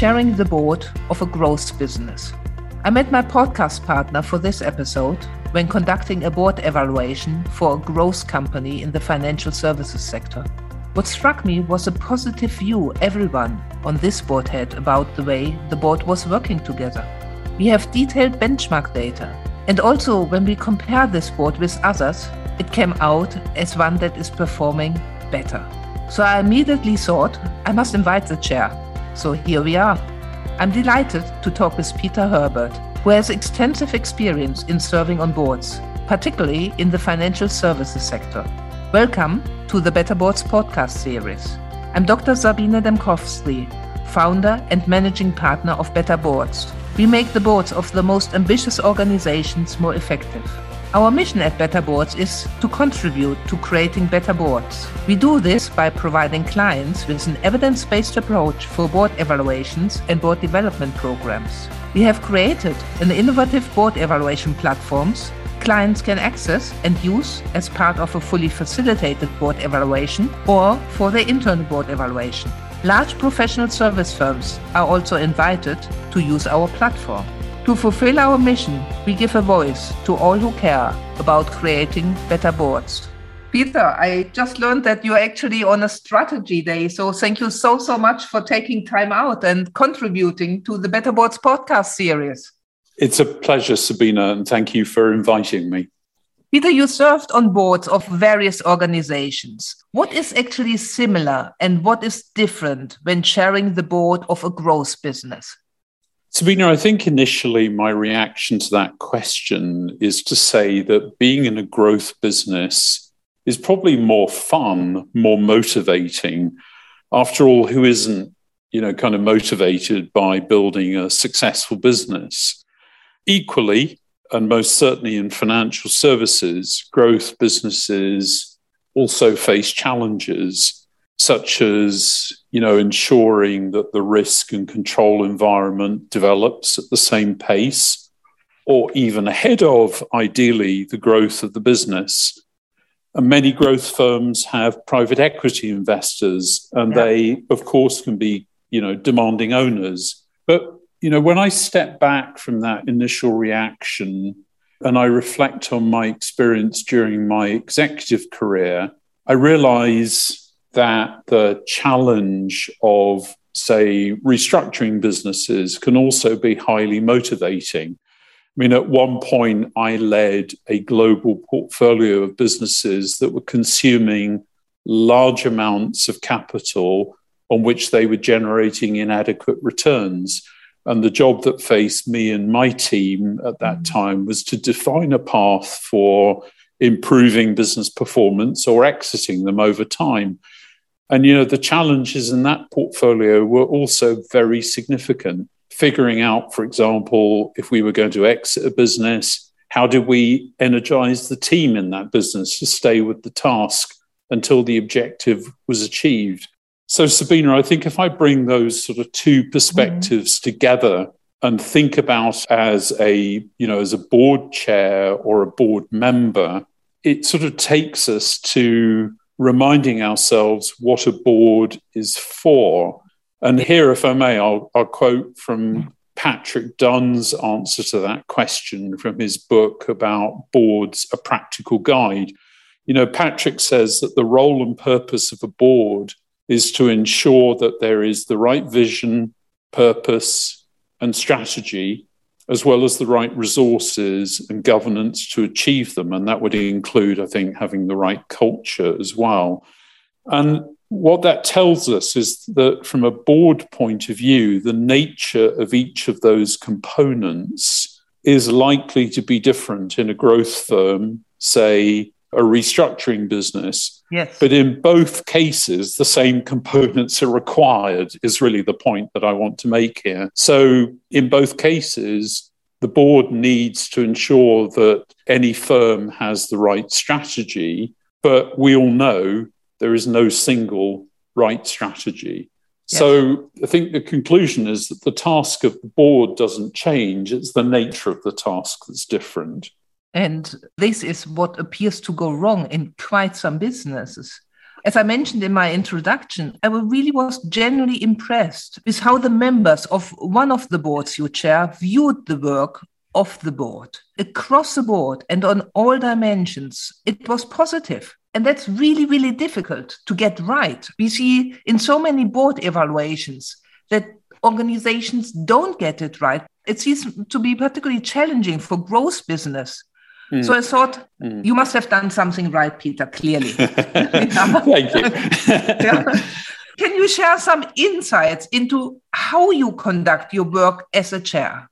chairing the board of a growth business. I met my podcast partner for this episode when conducting a board evaluation for a growth company in the financial services sector. What struck me was a positive view everyone on this board had about the way the board was working together. We have detailed benchmark data, and also when we compare this board with others, it came out as one that is performing better. So I immediately thought I must invite the chair. So here we are. I'm delighted to talk with Peter Herbert, who has extensive experience in serving on boards, particularly in the financial services sector. Welcome to the Better Boards podcast series. I'm Dr. Sabine Dembkowski, founder and managing partner of Better Boards. We make the boards of the most ambitious organizations more effective. Our mission at Better Boards is to contribute to creating better boards. We do this by providing clients with an evidence based approach for board evaluations and board development programs. We have created an innovative board evaluation platforms clients can access and use as part of a fully facilitated board evaluation or for their internal board evaluation. Large professional service firms are also invited to use our platform. To fulfill our mission, we give a voice to all who care about creating better boards. Peter, I just learned that you're actually on a strategy day. So thank you so, so much for taking time out and contributing to the Better Boards podcast series. It's a pleasure, Sabina, and thank you for inviting me. Peter, you served on boards of various organizations. What is actually similar and what is different when chairing the board of a growth business? Sabina, I think initially my reaction to that question is to say that being in a growth business is probably more fun, more motivating. After all, who isn't, you know, kind of motivated by building a successful business? Equally, and most certainly in financial services, growth businesses also face challenges such as you know ensuring that the risk and control environment develops at the same pace or even ahead of ideally the growth of the business. And many growth firms have private equity investors and they of course can be you know demanding owners. But you know when i step back from that initial reaction and i reflect on my experience during my executive career i realize that the challenge of, say, restructuring businesses can also be highly motivating. I mean, at one point, I led a global portfolio of businesses that were consuming large amounts of capital on which they were generating inadequate returns. And the job that faced me and my team at that mm. time was to define a path for improving business performance or exiting them over time. And, you know, the challenges in that portfolio were also very significant. Figuring out, for example, if we were going to exit a business, how did we energize the team in that business to stay with the task until the objective was achieved? So, Sabina, I think if I bring those sort of two perspectives mm. together and think about as a, you know, as a board chair or a board member, it sort of takes us to reminding ourselves what a board is for. And here, if I may, I'll, I'll quote from Patrick Dunne's answer to that question from his book about boards, A Practical Guide. You know, Patrick says that the role and purpose of a board is to ensure that there is the right vision, purpose, and strategy as well as the right resources and governance to achieve them. And that would include, I think, having the right culture as well. And what that tells us is that from a board point of view, the nature of each of those components is likely to be different in a growth firm, say, a restructuring business. Yes. But in both cases, the same components are required, is really the point that I want to make here. So, in both cases, the board needs to ensure that any firm has the right strategy. But we all know there is no single right strategy. Yes. So I think the conclusion is that the task of the board doesn't change, it's the nature of the task that's different. And this is what appears to go wrong in quite some businesses. As I mentioned in my introduction, I really was genuinely impressed with how the members of one of the boards you chair viewed the work of the board across the board and on all dimensions. It was positive. And that's really, really difficult to get right. We see in so many board evaluations that organizations don't get it right. It seems to be particularly challenging for growth business. Mm. So I thought mm. you must have done something right, Peter, clearly. Thank you. yeah. Can you share some insights into how you conduct your work as a chair?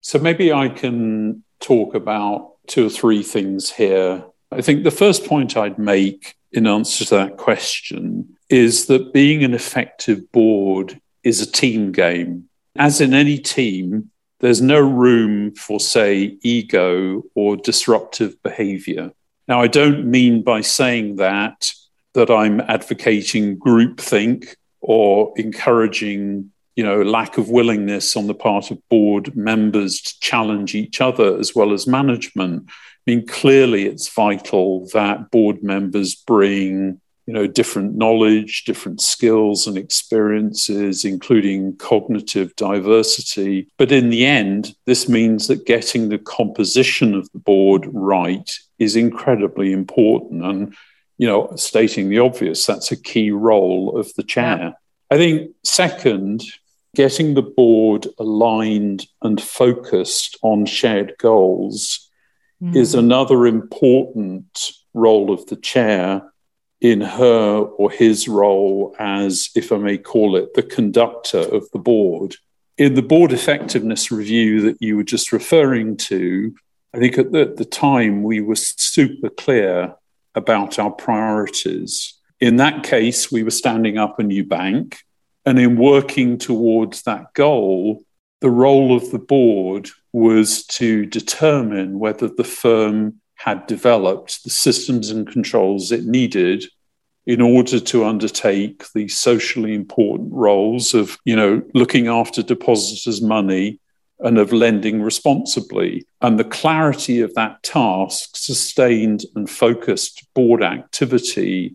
So maybe I can talk about two or three things here. I think the first point I'd make in answer to that question is that being an effective board is a team game. As in any team, there's no room for, say, ego or disruptive behavior. Now, I don't mean by saying that that I'm advocating groupthink or encouraging, you know, lack of willingness on the part of board members to challenge each other as well as management. I mean, clearly it's vital that board members bring you know different knowledge different skills and experiences including cognitive diversity. But in the end this means that getting the composition of the board right is incredibly important. And you know stating the obvious that's a key role of the chair. I think second getting the board aligned and focused on shared goals mm. is another important role of the chair in her or his role as, if I may call it, the conductor of the board. In the board effectiveness review that you were just referring to, I think at the, the time we were super clear about our priorities. In that case, we were standing up a new bank. And in working towards that goal, the role of the board was to determine whether the firm had developed the systems and controls it needed in order to undertake the socially important roles of, you know, looking after depositors' money and of lending responsibly. And the clarity of that task sustained and focused board activity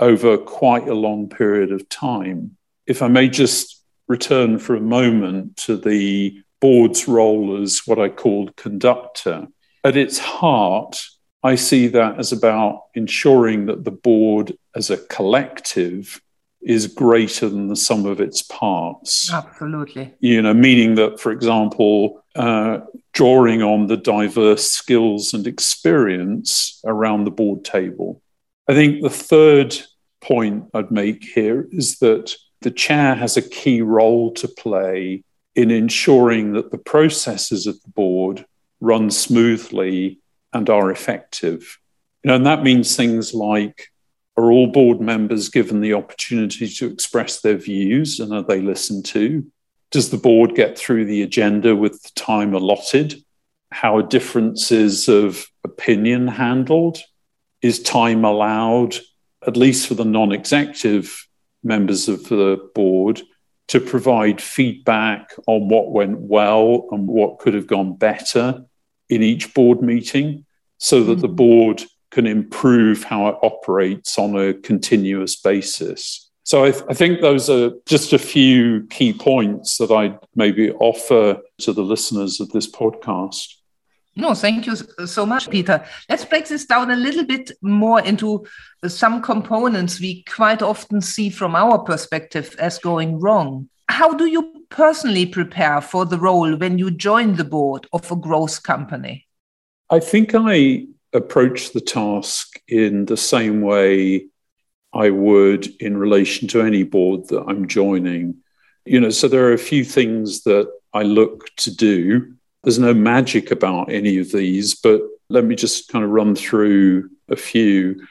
over quite a long period of time. If I may just return for a moment to the board's role as what I called conductor. At its heart, I see that as about ensuring that the board as a collective is greater than the sum of its parts. Absolutely. You know, meaning that, for example, uh, drawing on the diverse skills and experience around the board table. I think the third point I'd make here is that the chair has a key role to play in ensuring that the processes of the board run smoothly and are effective. You know, and that means things like are all board members given the opportunity to express their views and are they listened to? Does the board get through the agenda with the time allotted? How are differences of opinion handled? Is time allowed, at least for the non executive members of the board, to provide feedback on what went well and what could have gone better in each board meeting so that mm-hmm. the board can improve how it operates on a continuous basis. So I, th- I, think those are just a few key points that I'd maybe offer to the listeners of this podcast. No, thank you so much, Peter. Let's break this down a little bit more into some components we quite often see from our perspective as going wrong. How do you personally prepare for the role when you join the board of a growth company? I think I approach the task in the same way I would in relation to any board that I'm joining. You know, so there are a few things that I look to do. There's no magic about any of these, but let me just kind of run through a few.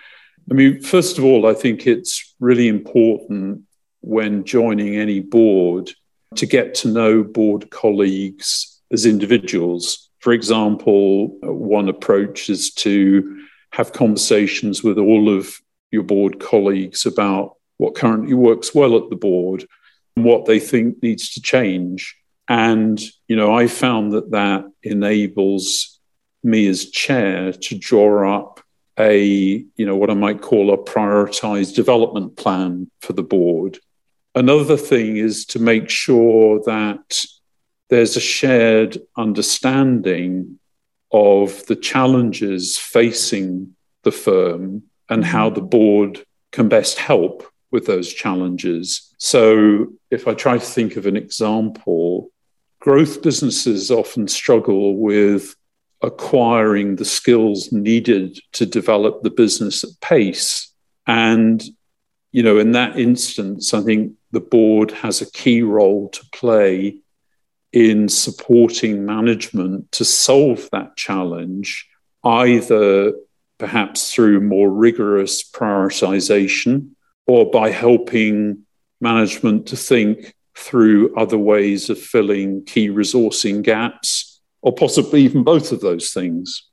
I mean, first of all, I think it's really important when joining any board to get to know board colleagues as individuals. For example, uh, one approach is to have conversations with all of your board colleagues about what currently works well at the board and what they think needs to change. And, you know, I found that that enables me as chair to draw up a, you know, what I might call a prioritized development plan for the board. Another thing is to make sure that there's a shared understanding of the challenges facing the firm and mm-hmm. how the board can best help with those challenges. So, if I try to think of an example, growth businesses often struggle with acquiring the skills needed to develop the business at pace. And, you know, in that instance, I think the board has a key role to play in supporting management to solve that challenge, either perhaps through more rigorous prioritization or by helping management to think through other ways of filling key resourcing gaps, or possibly even both of those things.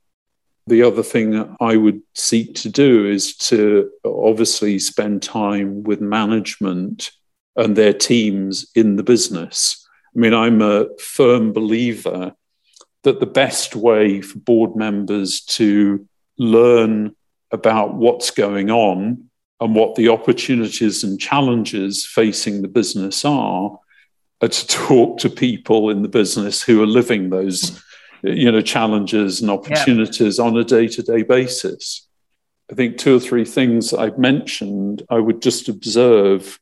The other thing I would seek to do is to obviously spend time with management and their teams in the business I mean, I'm a firm believer that the best way for board members to learn about what's going on and what the opportunities and challenges facing the business are are to talk to people in the business who are living those you know challenges and opportunities yeah. on a day-to-day basis i think two or three things i've mentioned i would just observe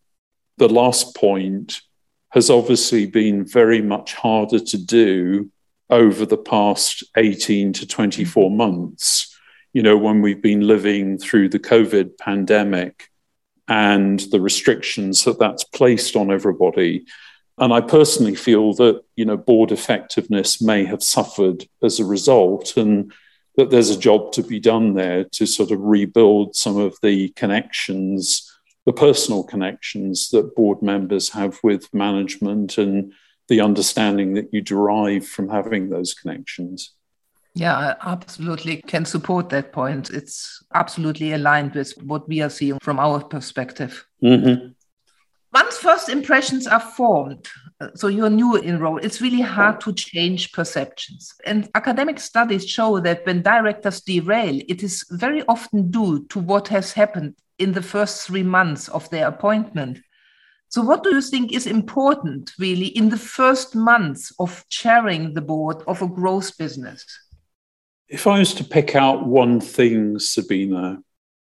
the last point has obviously been very much harder to do over the past 18 to 24 mm-hmm. months. You know, when we've been living through the COVID pandemic and the restrictions that that's placed on everybody. And I personally feel that, you know, board effectiveness may have suffered as a result and that there's a job to be done there to sort of rebuild some of the connections the personal connections that board members have with management and the understanding that you derive from having those connections. Yeah, I absolutely can support that point. It's absolutely aligned with what we are seeing from our perspective. Mm-hmm. Once first impressions are formed, so you're new in role, it's really hard to change perceptions. And academic studies show that when directors derail, it is very often due to what has happened in the first three months of their appointment. So, what do you think is important really in the first months of chairing the board of a growth business? If I was to pick out one thing, Sabina,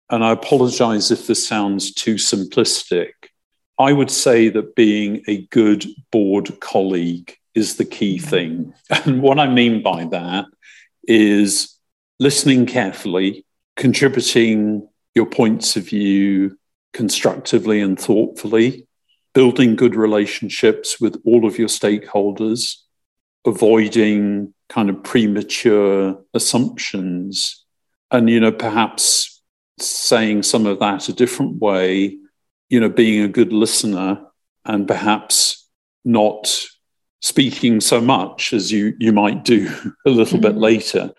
and I apologize if this sounds too simplistic, I would say that being a good board colleague is the key mm-hmm. thing. And what I mean by that is listening carefully, contributing your points of view constructively and thoughtfully, building good relationships with all of your stakeholders, avoiding kind of premature assumptions, and, you know, perhaps saying some of that a different way, you know, being a good listener and perhaps not speaking so much as you, you might do a little mm-hmm. bit later.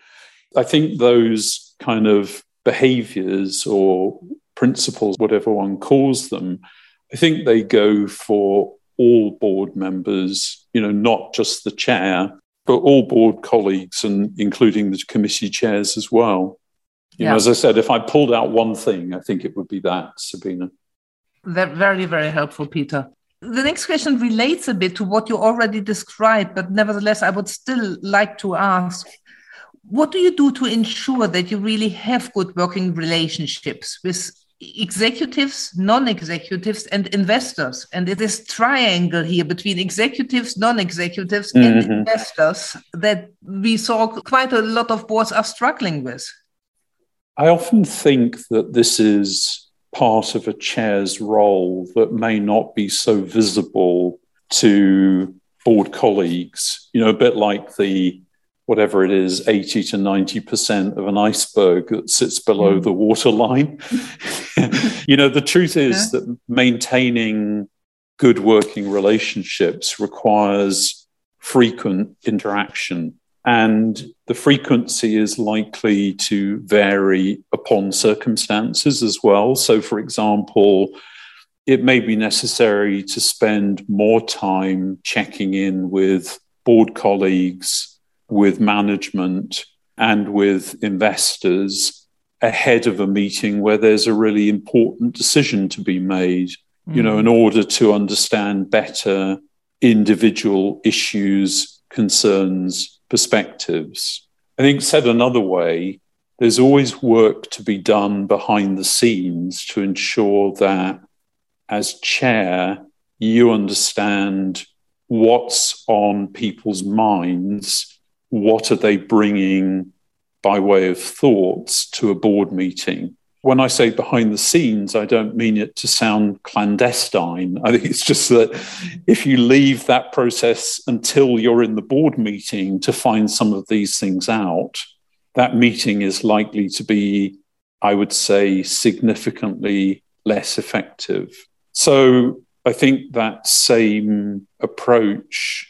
I think those kind of behaviors or principles, whatever one calls them, I think they go for all board members, you know, not just the chair, but all board colleagues and including the committee chairs as well. You yeah. know, as I said, if I pulled out one thing, I think it would be that, Sabina. That very, very helpful, Peter. The next question relates a bit to what you already described, but nevertheless, I would still like to ask what do you do to ensure that you really have good working relationships with executives, non-executives, and investors. And it is triangle here between executives, non-executives, mm-hmm. and investors that we saw quite a lot of boards are struggling with. I often think that this is part of a chair's role that may not be so visible to board colleagues. You know, a bit like the whatever it is, 80 to 90% of an iceberg that sits below mm. the waterline. you know, the truth is yeah. that maintaining good working relationships requires frequent interaction. And the frequency is likely to vary upon circumstances as well. So, for example, it may be necessary to spend more time checking in with board colleagues with management and with investors ahead of a meeting where there's a really important decision to be made, mm. you know, in order to understand better individual issues, concerns, perspectives. I think, said another way, there's always work to be done behind the scenes to ensure that as chair, you understand what's on people's minds, what are they bringing by way of thoughts to a board meeting. When I say behind the scenes, I don't mean it to sound clandestine. I think it's just that if you leave that process until you're in the board meeting to find some of these things out, that meeting is likely to be, I would say, significantly less effective. So I think that same approach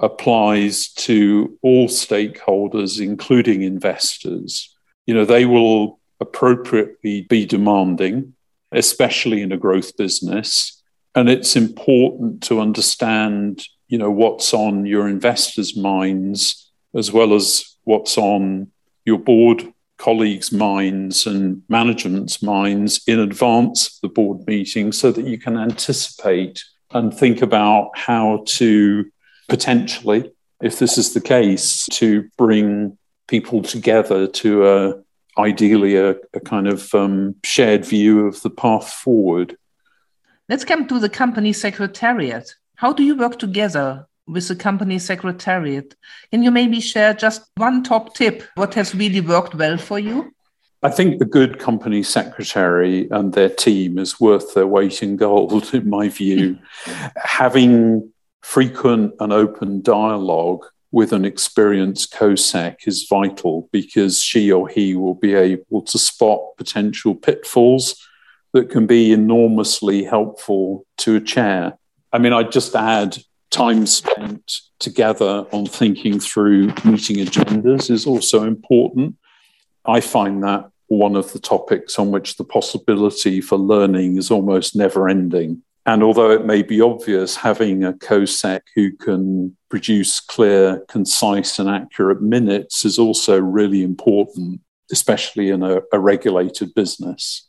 applies to all stakeholders, including investors. You know, they will appropriately be demanding, especially in a growth business. And it's important to understand, you know, what's on your investors' minds as well as what's on your board colleagues' minds and management's minds in advance of the board meeting so that you can anticipate and think about how to potentially, if this is the case, to bring people together to a ideally a, a kind of um, shared view of the path forward. Let's come to the company secretariat. How do you work together with the company secretariat? Can you maybe share just one top tip? What has really worked well for you? I think a good company secretary and their team is worth their weight in gold, in my view. Having frequent and open dialogue with an experienced COSEC is vital because she or he will be able to spot potential pitfalls that can be enormously helpful to a chair. I mean, I'd just add time spent together on thinking through meeting agendas is also important. I find that one of the topics on which the possibility for learning is almost never ending. And although it may be obvious, having a COSEC who can produce clear, concise, and accurate minutes is also really important, especially in a, a regulated business.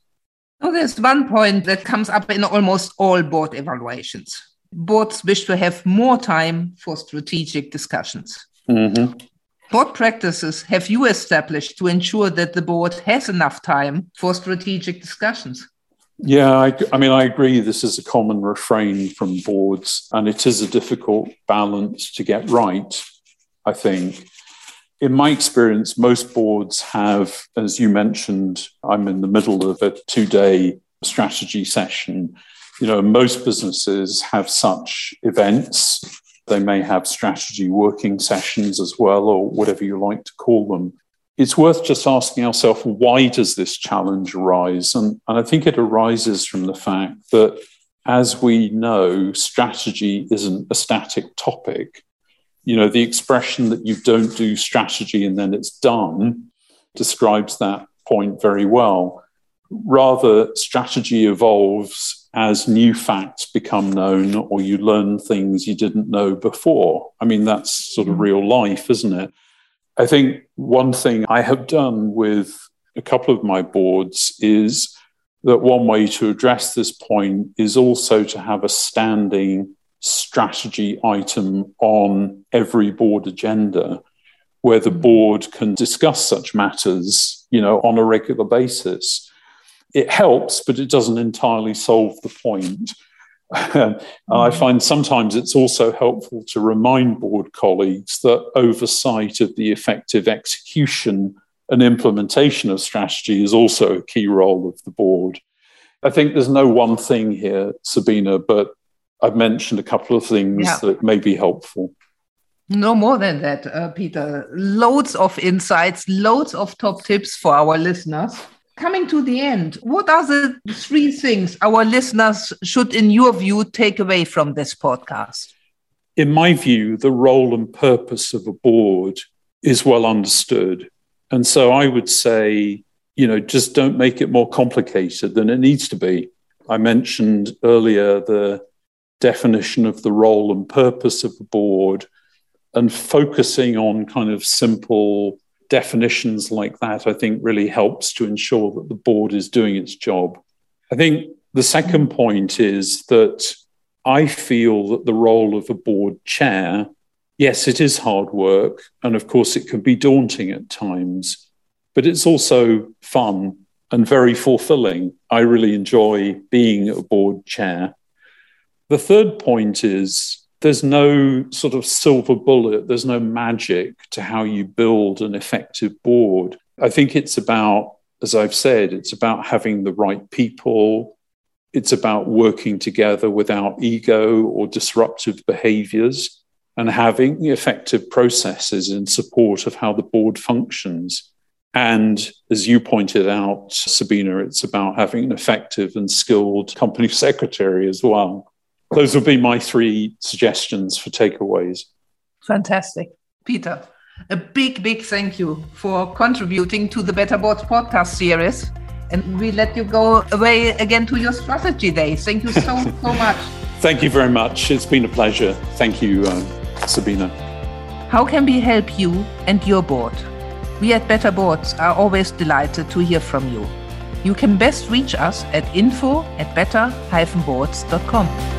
Oh, there's one point that comes up in almost all board evaluations. Boards wish to have more time for strategic discussions. Mm-hmm. What practices have you established to ensure that the board has enough time for strategic discussions? Yeah, I, I, mean, I agree. This is a common refrain from boards, and it is a difficult balance to get right, I think. In my experience, most boards have, as you mentioned, I'm in the middle of a two day strategy session. You know, most businesses have such events. They may have strategy working sessions as well, or whatever you like to call them it's worth just asking ourselves why does this challenge arise? And, and I think it arises from the fact that, as we know, strategy isn't a static topic. You know, the expression that you don't do strategy and then it's done describes that point very well. Rather, strategy evolves as new facts become known or you learn things you didn't know before. I mean, that's sort of mm. real life, isn't it? I think one thing I have done with a couple of my boards is that one way to address this point is also to have a standing strategy item on every board agenda where the hmm. board can discuss such matters, you know, on a regular basis. It helps, but it doesn't entirely solve the point. And I mm-hmm. find sometimes it's also helpful to remind board colleagues that oversight of the effective execution and implementation of strategy is also a key role of the board. I think there's no one thing here, Sabina, but I've mentioned a couple of things yeah. that may be helpful. No more than that, uh, Peter. Loads of insights, loads of top tips for our listeners coming to the end, what are the three things our listeners should, in your view, take away from this podcast? In my view, the role and purpose of a board is well understood. And so I would say, you know, just don't make it more complicated than it needs to be. I mentioned earlier the definition of the role and purpose of the board and focusing on kind of simple definitions like that, I think, really helps to ensure that the board is doing its job. I think the second mm. point is that I feel that the role of a board chair, yes, it is hard work. And of course, it can be daunting at times, but it's also fun and very fulfilling. I really enjoy being a board chair. The third point is there's no sort of silver bullet, there's no magic to how you build an effective board. I think it's about, as I've said, it's about having the right people. It's about working together without ego or disruptive behaviors and having effective processes in support of how the board functions. And as you pointed out, Sabina, it's about having an effective and skilled company secretary as well. Those would be my three suggestions for takeaways. Fantastic. Peter, a big, big thank you for contributing to the Better Boards podcast series. And we let you go away again to your strategy day. Thank you so, so much. Thank you very much. It's been a pleasure. Thank you, uh, Sabina. How can we help you and your board? We at Better Boards are always delighted to hear from you. You can best reach us at info at better-boards.com.